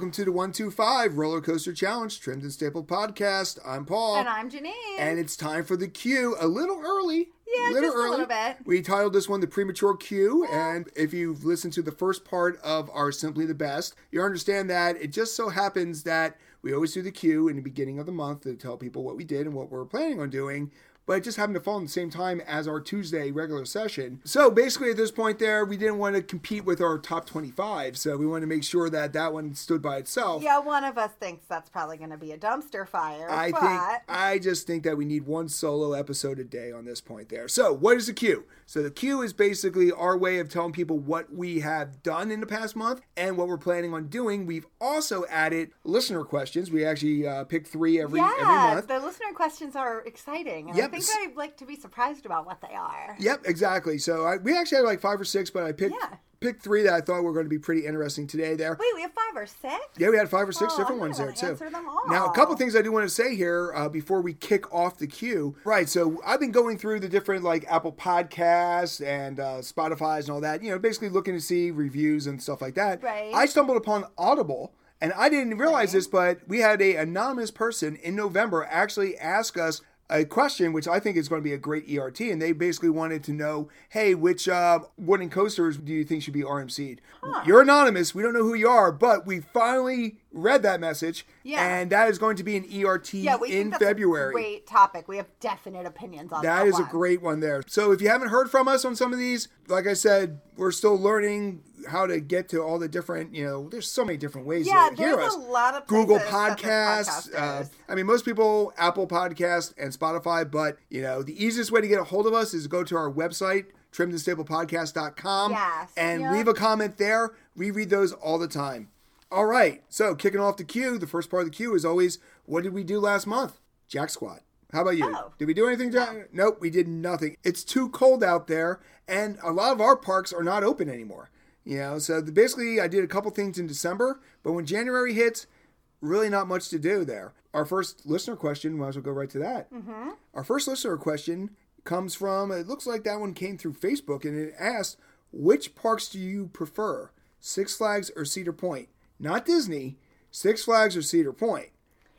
Welcome to the 125 Roller Coaster Challenge Trimmed and Stapled podcast. I'm Paul. And I'm Janine. And it's time for the Q. A little early. Yeah, just a little bit. We titled this one the premature Q, and if you've listened to the first part of our Simply the Best, you understand that it just so happens that we always do the Q in the beginning of the month to tell people what we did and what we're planning on doing but it just happened to fall in the same time as our Tuesday regular session. So basically, at this point, there we didn't want to compete with our top 25, so we wanted to make sure that that one stood by itself. Yeah, one of us thinks that's probably going to be a dumpster fire. I but... think I just think that we need one solo episode a day on this point there. So, what is the Q? So the Q is basically our way of telling people what we have done in the past month and what we're planning on doing. We've also added listener questions. We actually uh, pick three every yeah, every month. the listener questions are exciting. And Yep. I think I'd like to be surprised about what they are. Yep, exactly. So I, we actually had like five or six, but I picked Yeah. picked three that I thought were going to be pretty interesting today. There. Wait, we have five or six? Yeah, we had five or six Oh, different ones there too. Now, a couple things I do want to say here uh, before we kick off the queue. Right, so I've been going through the different like Apple Podcasts and uh, Spotify's and all that. You know, basically looking to see reviews and stuff like that. Right. I stumbled upon Audible. And I didn't realize this, but we had a anonymous person in November actually ask us a question, which I think is going to be a great ERT, and they basically wanted to know, hey, which uh, wooden coasters do you think should be RMC'd? You're anonymous. We don't know who you are, but we finally read that message, Yeah. and that is going to be an ERT Yeah, we in think that's February. a great topic. We have definite opinions on that. That is a great one there. So if you haven't heard from us on some of these, like I said, we're still learning how to get to all the different, you know, there's so many different ways Yeah, to hear there's us. a lot of Google places that this Podcasts. Uh. I mean, most people Apple Podcast and Spotify, but you know, the easiest way to get a hold of us is go to our website trimthestablepodcast.com Yes, and yep. leave a comment there. We read those all the time. All right, so kicking off the queue, the first part of the queue is always what did we do last month? Jack Squat. How about you? Oh. Did we do anything, Jack? Nope, we did nothing. It's too cold out there, and a lot of our parks are not open anymore. You know, so the, basically, I did a couple things in December, but when January hits, really not much to do there. Our first listener question, might as well go right to that. Mm-hmm. Our first listener question comes from, it looks like that one came through Facebook, and it asked, which parks do you prefer, Six Flags or Cedar Point? Not Disney, Six Flags or Cedar Point.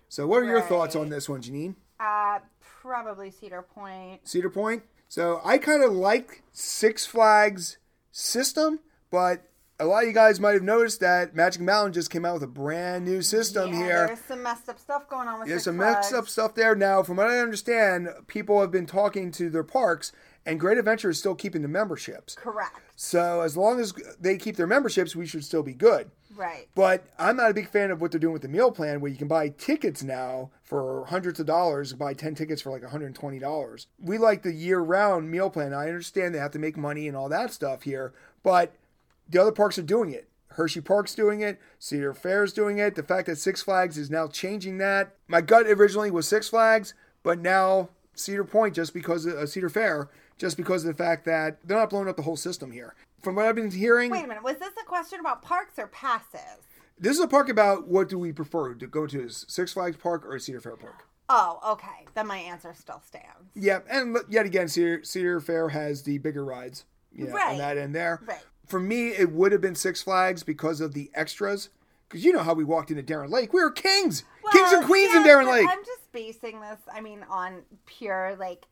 So, what are your thoughts on this one, Janine? Uh, probably Cedar Point. Cedar Point. So I kind of like Six Flags system, but a lot of you guys might have noticed that Magic Mountain just came out with a brand new system yeah, here. There's some messed up stuff going on with There's some Flags. mixed up stuff there. Now, from what I understand, people have been talking to their parks, and Great Adventure is still keeping the memberships. Correct. So as long as they keep their memberships, we should still be good. Right. But I'm not a big fan of what they're doing with the meal plan, where you can buy tickets now for hundreds of dollars, buy 10 tickets for like $120. We like the year round meal plan. I understand they have to make money and all that stuff here, but the other parks are doing it. Hersheypark's doing it, Cedar Fair's doing it. The fact that Six Flags is now changing that. My gut originally was Six Flags, but now Cedar Point just because of uh, Cedar Fair, just because of the fact that they're not blowing up the whole system here. From what I've been hearing, Wait a minute. Was this a question about parks or passes? This is a park about what do we prefer to go to is Six Flags Park or Cedar Fair Park. Oh, okay. Then my answer still stands. Yeah, and yet again, Cedar, Cedar Fair has the bigger rides, you know, on that end there. Right. For me, it would have been Six Flags because of the extras. Because you know how we walked into Darien Lake, we were kings, kings and Well, queens in yeah, Darien Lake. I'm just basing this, I mean, on pure, like,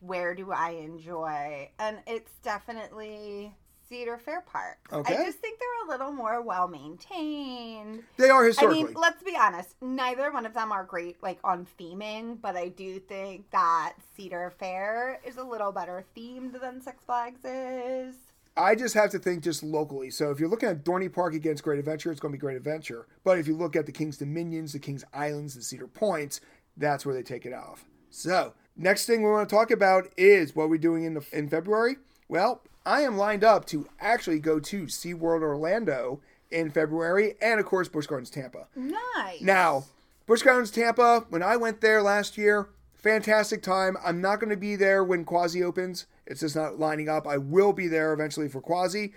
where do I enjoy? And it's definitely Cedar Fair Park. Okay. I just think they're a little more well maintained. They are historically. I mean, let's be honest, neither one of them are great, like, on theming, but I do think that Cedar Fair is a little better themed than Six Flags is. I just have to think just locally. So if you're looking at Dorney Park against Great Adventure, it's going to be Great Adventure. But if you look at the King's Dominions, the King's Islands, the Cedar Points, that's where they take it off. So next thing we want to talk about is what we're doing in the in February. Well, I am lined up to actually go to SeaWorld Orlando in February, and of course Busch Gardens Tampa. Nice. Now, Busch Gardens Tampa, when I went there last year, fantastic time. I'm not going to be there when Gwazi opens. It's just not lining up. I will be there eventually for Gwazi.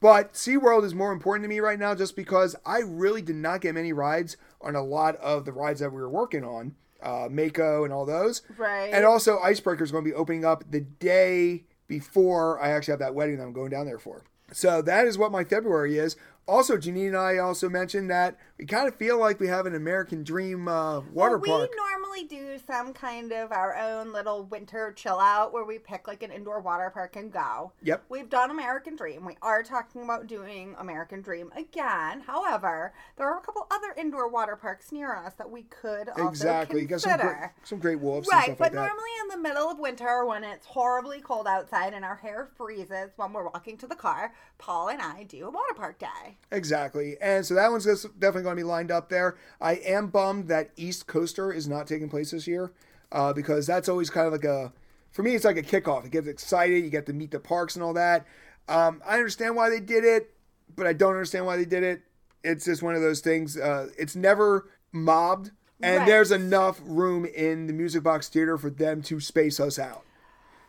But SeaWorld is more important to me right now just because I really did not get many rides on a lot of the rides that we were working on, uh, Mako and all those. Right. And also, Icebreaker is going to be opening up the day before I actually have that wedding that I'm going down there for. So that is what my February is. Also, Janine and I also mentioned that we kind of feel like we have an American Dream uh, water well, park. We normally do some kind of our own little winter chill out where we pick like an indoor water park and go. Yep. We've done American Dream. We are talking about doing American Dream again. However, there are a couple other indoor water parks near us that we could also exactly. Got some consider. great, some great wolves and Right, stuff but like that. normally in the middle of winter when it's horribly cold outside and our hair freezes when we're walking to the car, Paul and I do a water park day. Exactly. And so that one's definitely going to be lined up there. I am bummed that East Coaster is not taking place this year uh, because that's always kind of like a, for me, it's like a kickoff. It gets excited. You get to meet the parks and all that. Um, I understand why they did it, but I don't understand why they did it. It's just one of those things. Uh, it's never mobbed. And Right. there's enough room in the Music Box Theater for them to space us out.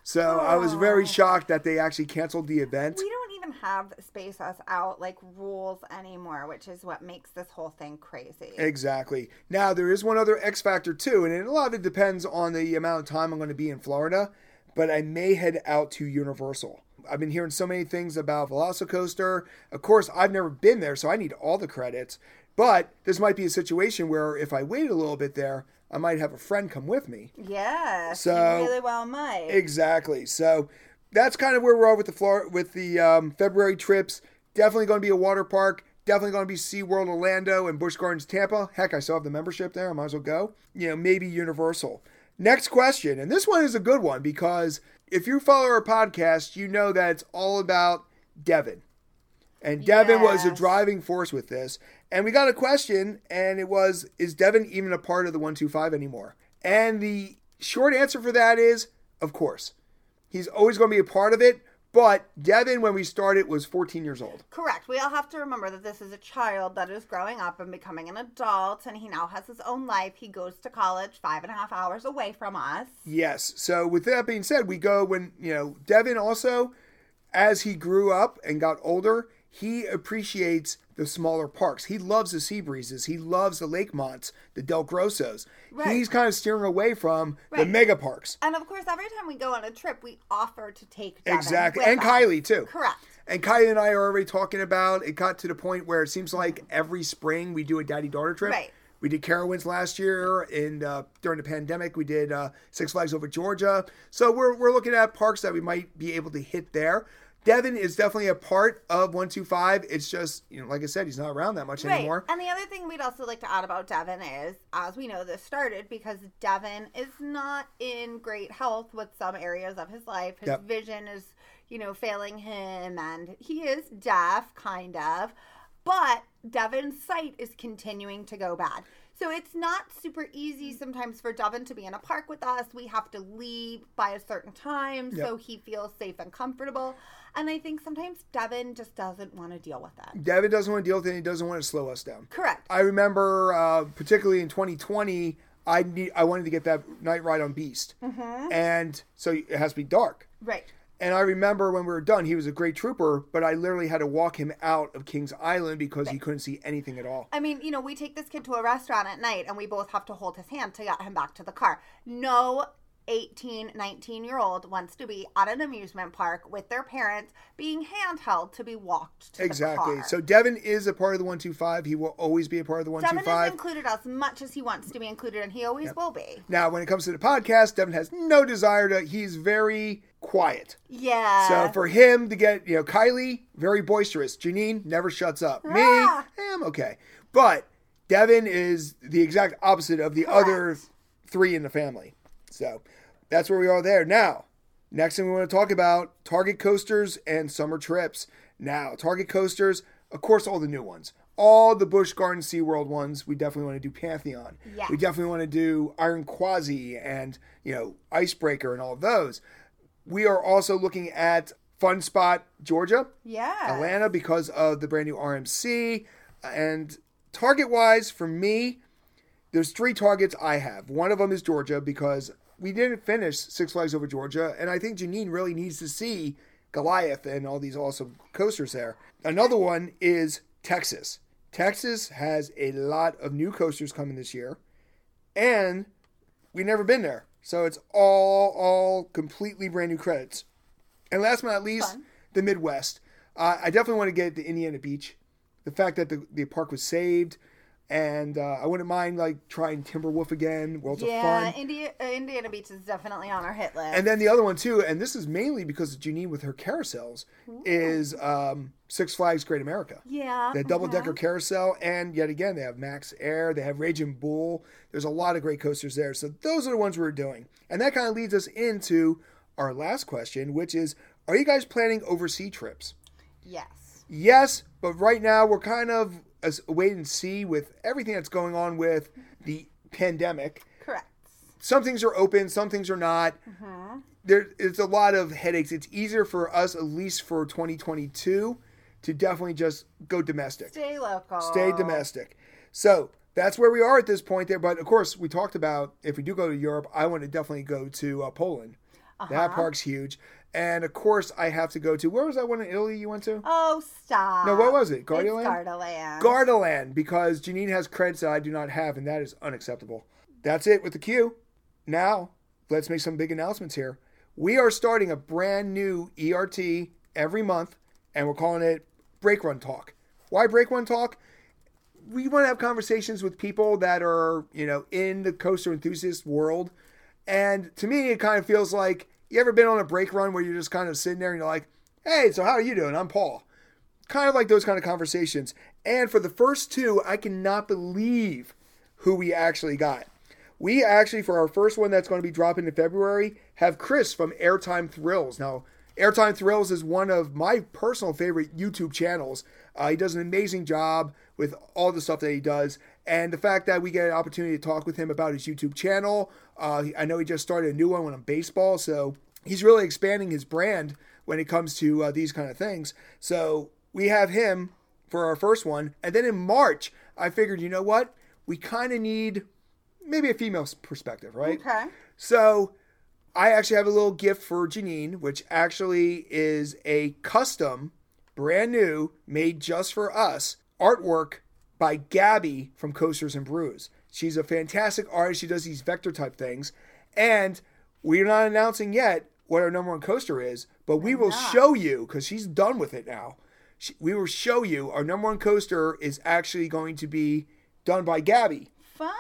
So I was very Oh. shocked that they actually canceled the event. We don't even have space us out like rules anymore, which is what makes this whole thing crazy. Exactly. Now there is one other X factor too, and it a lot of it depends on the amount of time I'm going to be in Florida. But I may head out to Universal. I've been hearing so many things about Velocicoaster. Of course, I've never been there, so I need all the credits. But this might be a situation where if I wait a little bit there, I might have a friend come with me. Yeah, So- really well might. Exactly. So that's kind of where we're at with the Flor- with the um, February trips. Definitely going to be a water park. Definitely going to be SeaWorld Orlando and Busch Gardens Tampa. Heck, I still have the membership there. I might as well go. You know, maybe Universal. Next question, and this one is a good one because if you follow our podcast, you know that it's all about Devin. And Devin was a driving force with this. And we got a question, and it was Is Devin even a part of the 125 anymore? And the short answer for that is Of course. He's always going to be a part of it. But Devin, when we started, was 14 years old. Correct. We all have to remember that this is a child that is growing up and becoming an adult, and he now has his own life. He goes to college five and a half hours away from us. Yes. So with that being said, we go when, you know, Devin also, as he grew up and got older, he appreciates the smaller parks. He loves the Seabreezes. He loves the Lakemonts, the Del Grossos. Right. He's kind of steering away from the mega parks. And of course, every time we go on a trip, we offer to take Devin Exactly. And us. Kylie, too. Correct. And Kylie and I are already talking about it got to the point where it seems like every spring we do a daddy daughter trip. Right. We did Carowinds last year, and uh, during the pandemic, we did uh, Six Flags over Georgia. So we're, we're looking at parks that we might be able to hit there. Devin is definitely a part of 125. It's just, you know, like I said, he's not around that much Right. anymore. And the other thing we'd also like to add about Devin is, as we know, this started because Devin is not in great health with some areas of his life. His Yep. vision is, you know, failing him, and he is deaf, kind of. But Devin's sight is continuing to go bad. So it's not super easy sometimes for Devin to be in a park with us. We have to leave by a certain time so he feels safe and comfortable. And I think sometimes Devin just doesn't want to deal with that. Devin doesn't want to deal with it. and He doesn't want to slow us down. Correct. I remember, uh, particularly in 2020, I need I wanted to get that night ride on Beast, Mm-hmm. and so it has to be dark. Right. And I remember when we were done, he was a great trooper, but I literally had to walk him out of Kings Island because he couldn't see anything at all. I mean, you know, we take this kid to a restaurant at night and we both have to hold his hand to get him back to the car. No 18, 19 year old wants to be at an amusement park with their parents being handheld to be walked to Exactly. So Devin is a part of the 125. He will always be a part of the Devin is 125. included as much as he wants to be included, and he always will be. now, when it comes to the podcast, Devin has no desire to, he's very quiet. Yeah. So for him to get, you know, Kylie, very boisterous. Janine never shuts up. Me, Ah. eh, I'm okay. But Devin is the exact opposite of the other three in the family. So that's where we are there. Now, next thing we want to talk about Target coasters and summer trips. Now, Target coasters, of course, all the new ones. All the Busch Garden SeaWorld ones, we definitely want to do Pantheon. Yes. We definitely want to do Iron Gwazi and, you know, Icebreaker and all those. We are also looking at Fun Spot, Georgia, yeah. Atlanta because of the brand new RMC. And target wise, for me, there's three targets I have. One of them is Georgia because we didn't finish Six Flags over Georgia, and I think Janine really needs to see Goliath and all these awesome coasters there. Another one is Texas. Texas has a lot of new coasters coming this year, and we've never been there, so it's all all completely brand new credits. And last but not least, Fun. the Midwest. Uh, I definitely want to get to Indiana Beach the fact that the, the park was saved. And uh, I wouldn't mind like trying Timberwolf again. Worlds yeah, of Fun. India, uh, Indiana Beach is definitely on our hit list. And then the other one too, and this is mainly because of Janine with her carousels, is um, Six Flags Great America. yeah, The double decker mhm. carousel, and yet again, they have Max Air, they have Raging Bull. There's a lot of great coasters there. So those are the ones we're doing. And that kind of leads us into our last question, which is Are you guys planning overseas trips? Yes. Yes, but right now we're kind of as wait and see with everything that's going on with the pandemic. Correct. Some things are open, some things are not. There, it's a lot of headaches. It's easier for us, at least for 2022, to definitely just go domestic. Stay local. Stay domestic. So that's where we are at this point there. But of course, we talked about if we do go to Europe, I want to definitely go to uh, Poland. That uh-huh. park's huge. And of course, I have to go to where was that one in Italy you went to? Oh, stop. No, what was it? It's Gardaland? Gardaland. Gardaland, because Janine has credits that I do not have, and that is unacceptable. That's it with the queue. Now, let's make some big announcements here. We are starting a brand new ERT every month, and we're calling it Brake Run Talk. Why Brake Run Talk? We want to have conversations with people that are, you know, in the coaster enthusiast world. And to me, it kind of feels like you ever been on a brake run where you're just kind of sitting there and you're like, hey, so how are you doing? I'm Paul kind of like those kind of conversations. And for the first two, I cannot believe who we actually got. We actually, for our first one that's going to be dropping in February, have Chris from Airtime Thrills. Now, Airtime Thrills is one of my personal favorite YouTube channels. Uh, he does an amazing job with all the stuff that he does. And the fact that we get an opportunity to talk with him about his YouTube channel. Uh, I know he just started a new one on baseball, so he's really expanding his brand when it comes to uh, these kind of things. So we have him for our first one. And then in March, I figured, you know what? We kind of need maybe a female perspective, right? Okay. So I actually have a little gift for Janine, which actually is a custom, brand new, made just for us artwork by Gabby from Coasters and Brews. She's a fantastic artist. She does these vector type things. And we're not announcing yet what our number one coaster is, but we will not. show you because she's done with it now. She, we will show you our number one coaster is actually going to be done by Gabby. Fun.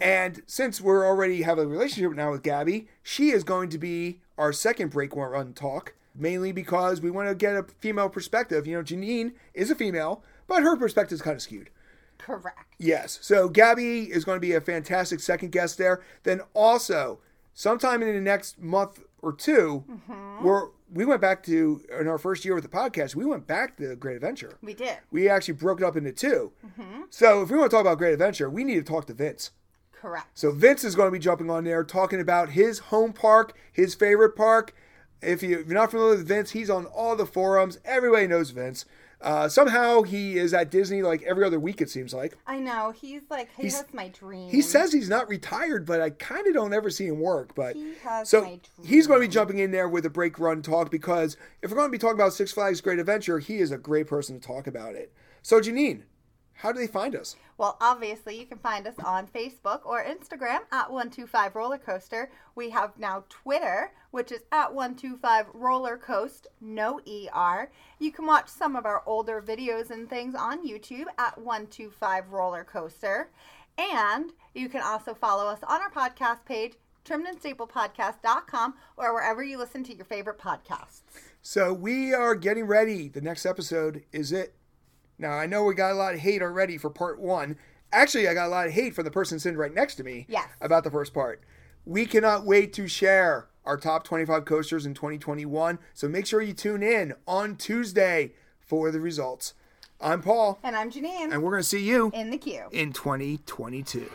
And since we're already have a relationship now with Gabby, she is going to be our second break one run talk, mainly because we want to get a female perspective. You know, Janine is a female, but her perspective is kind of skewed. Correct. Yes. So Gabby is going to be a fantastic second guest there. Then also, sometime in the next month or 2 mm-hmm. we're we went back to in our first year with the podcast. We went back to Great Adventure. We did. We actually broke it up into 2 mm-hmm. So if we want to talk about Great Adventure, we need to talk to Vince. Correct. So Vince is going to be jumping on there, talking about his home park, his favorite park. If, you, you're not familiar with Vince, he's on all the forums. Everybody knows Vince. Uh, somehow he is at Disney like every other week. It seems like I know. He's like, he He's- has my dream. he says he's not retired, but I kind of don't ever see him work. But He has so he's going to be jumping in there with a brake run talk because if we're going to be talking about Six Flags Great Adventure, he is a great person to talk about it. So Janine, how do they find us? Well, obviously, you can find us on Facebook or Instagram at 125 Roller Coaster. We have now Twitter, which is at 125 Roller Coast, no ER. You can watch some of our older videos and things on YouTube at 125 Roller Coaster. And you can also follow us on our podcast page, trimandstaplepodcast.com, or wherever you listen to your favorite podcasts. So we are getting ready. The next episode is it. Now I know we got a lot of hate already for part one. Actually, I got a lot of hate from the person sitting right next to me Yes. about the first part. We cannot wait to share our top 25 coasters in 2021. So make sure you tune in on Tuesday for the results. I'm Paul, And I'm Janine and we're going to see you in the queue. in 2022.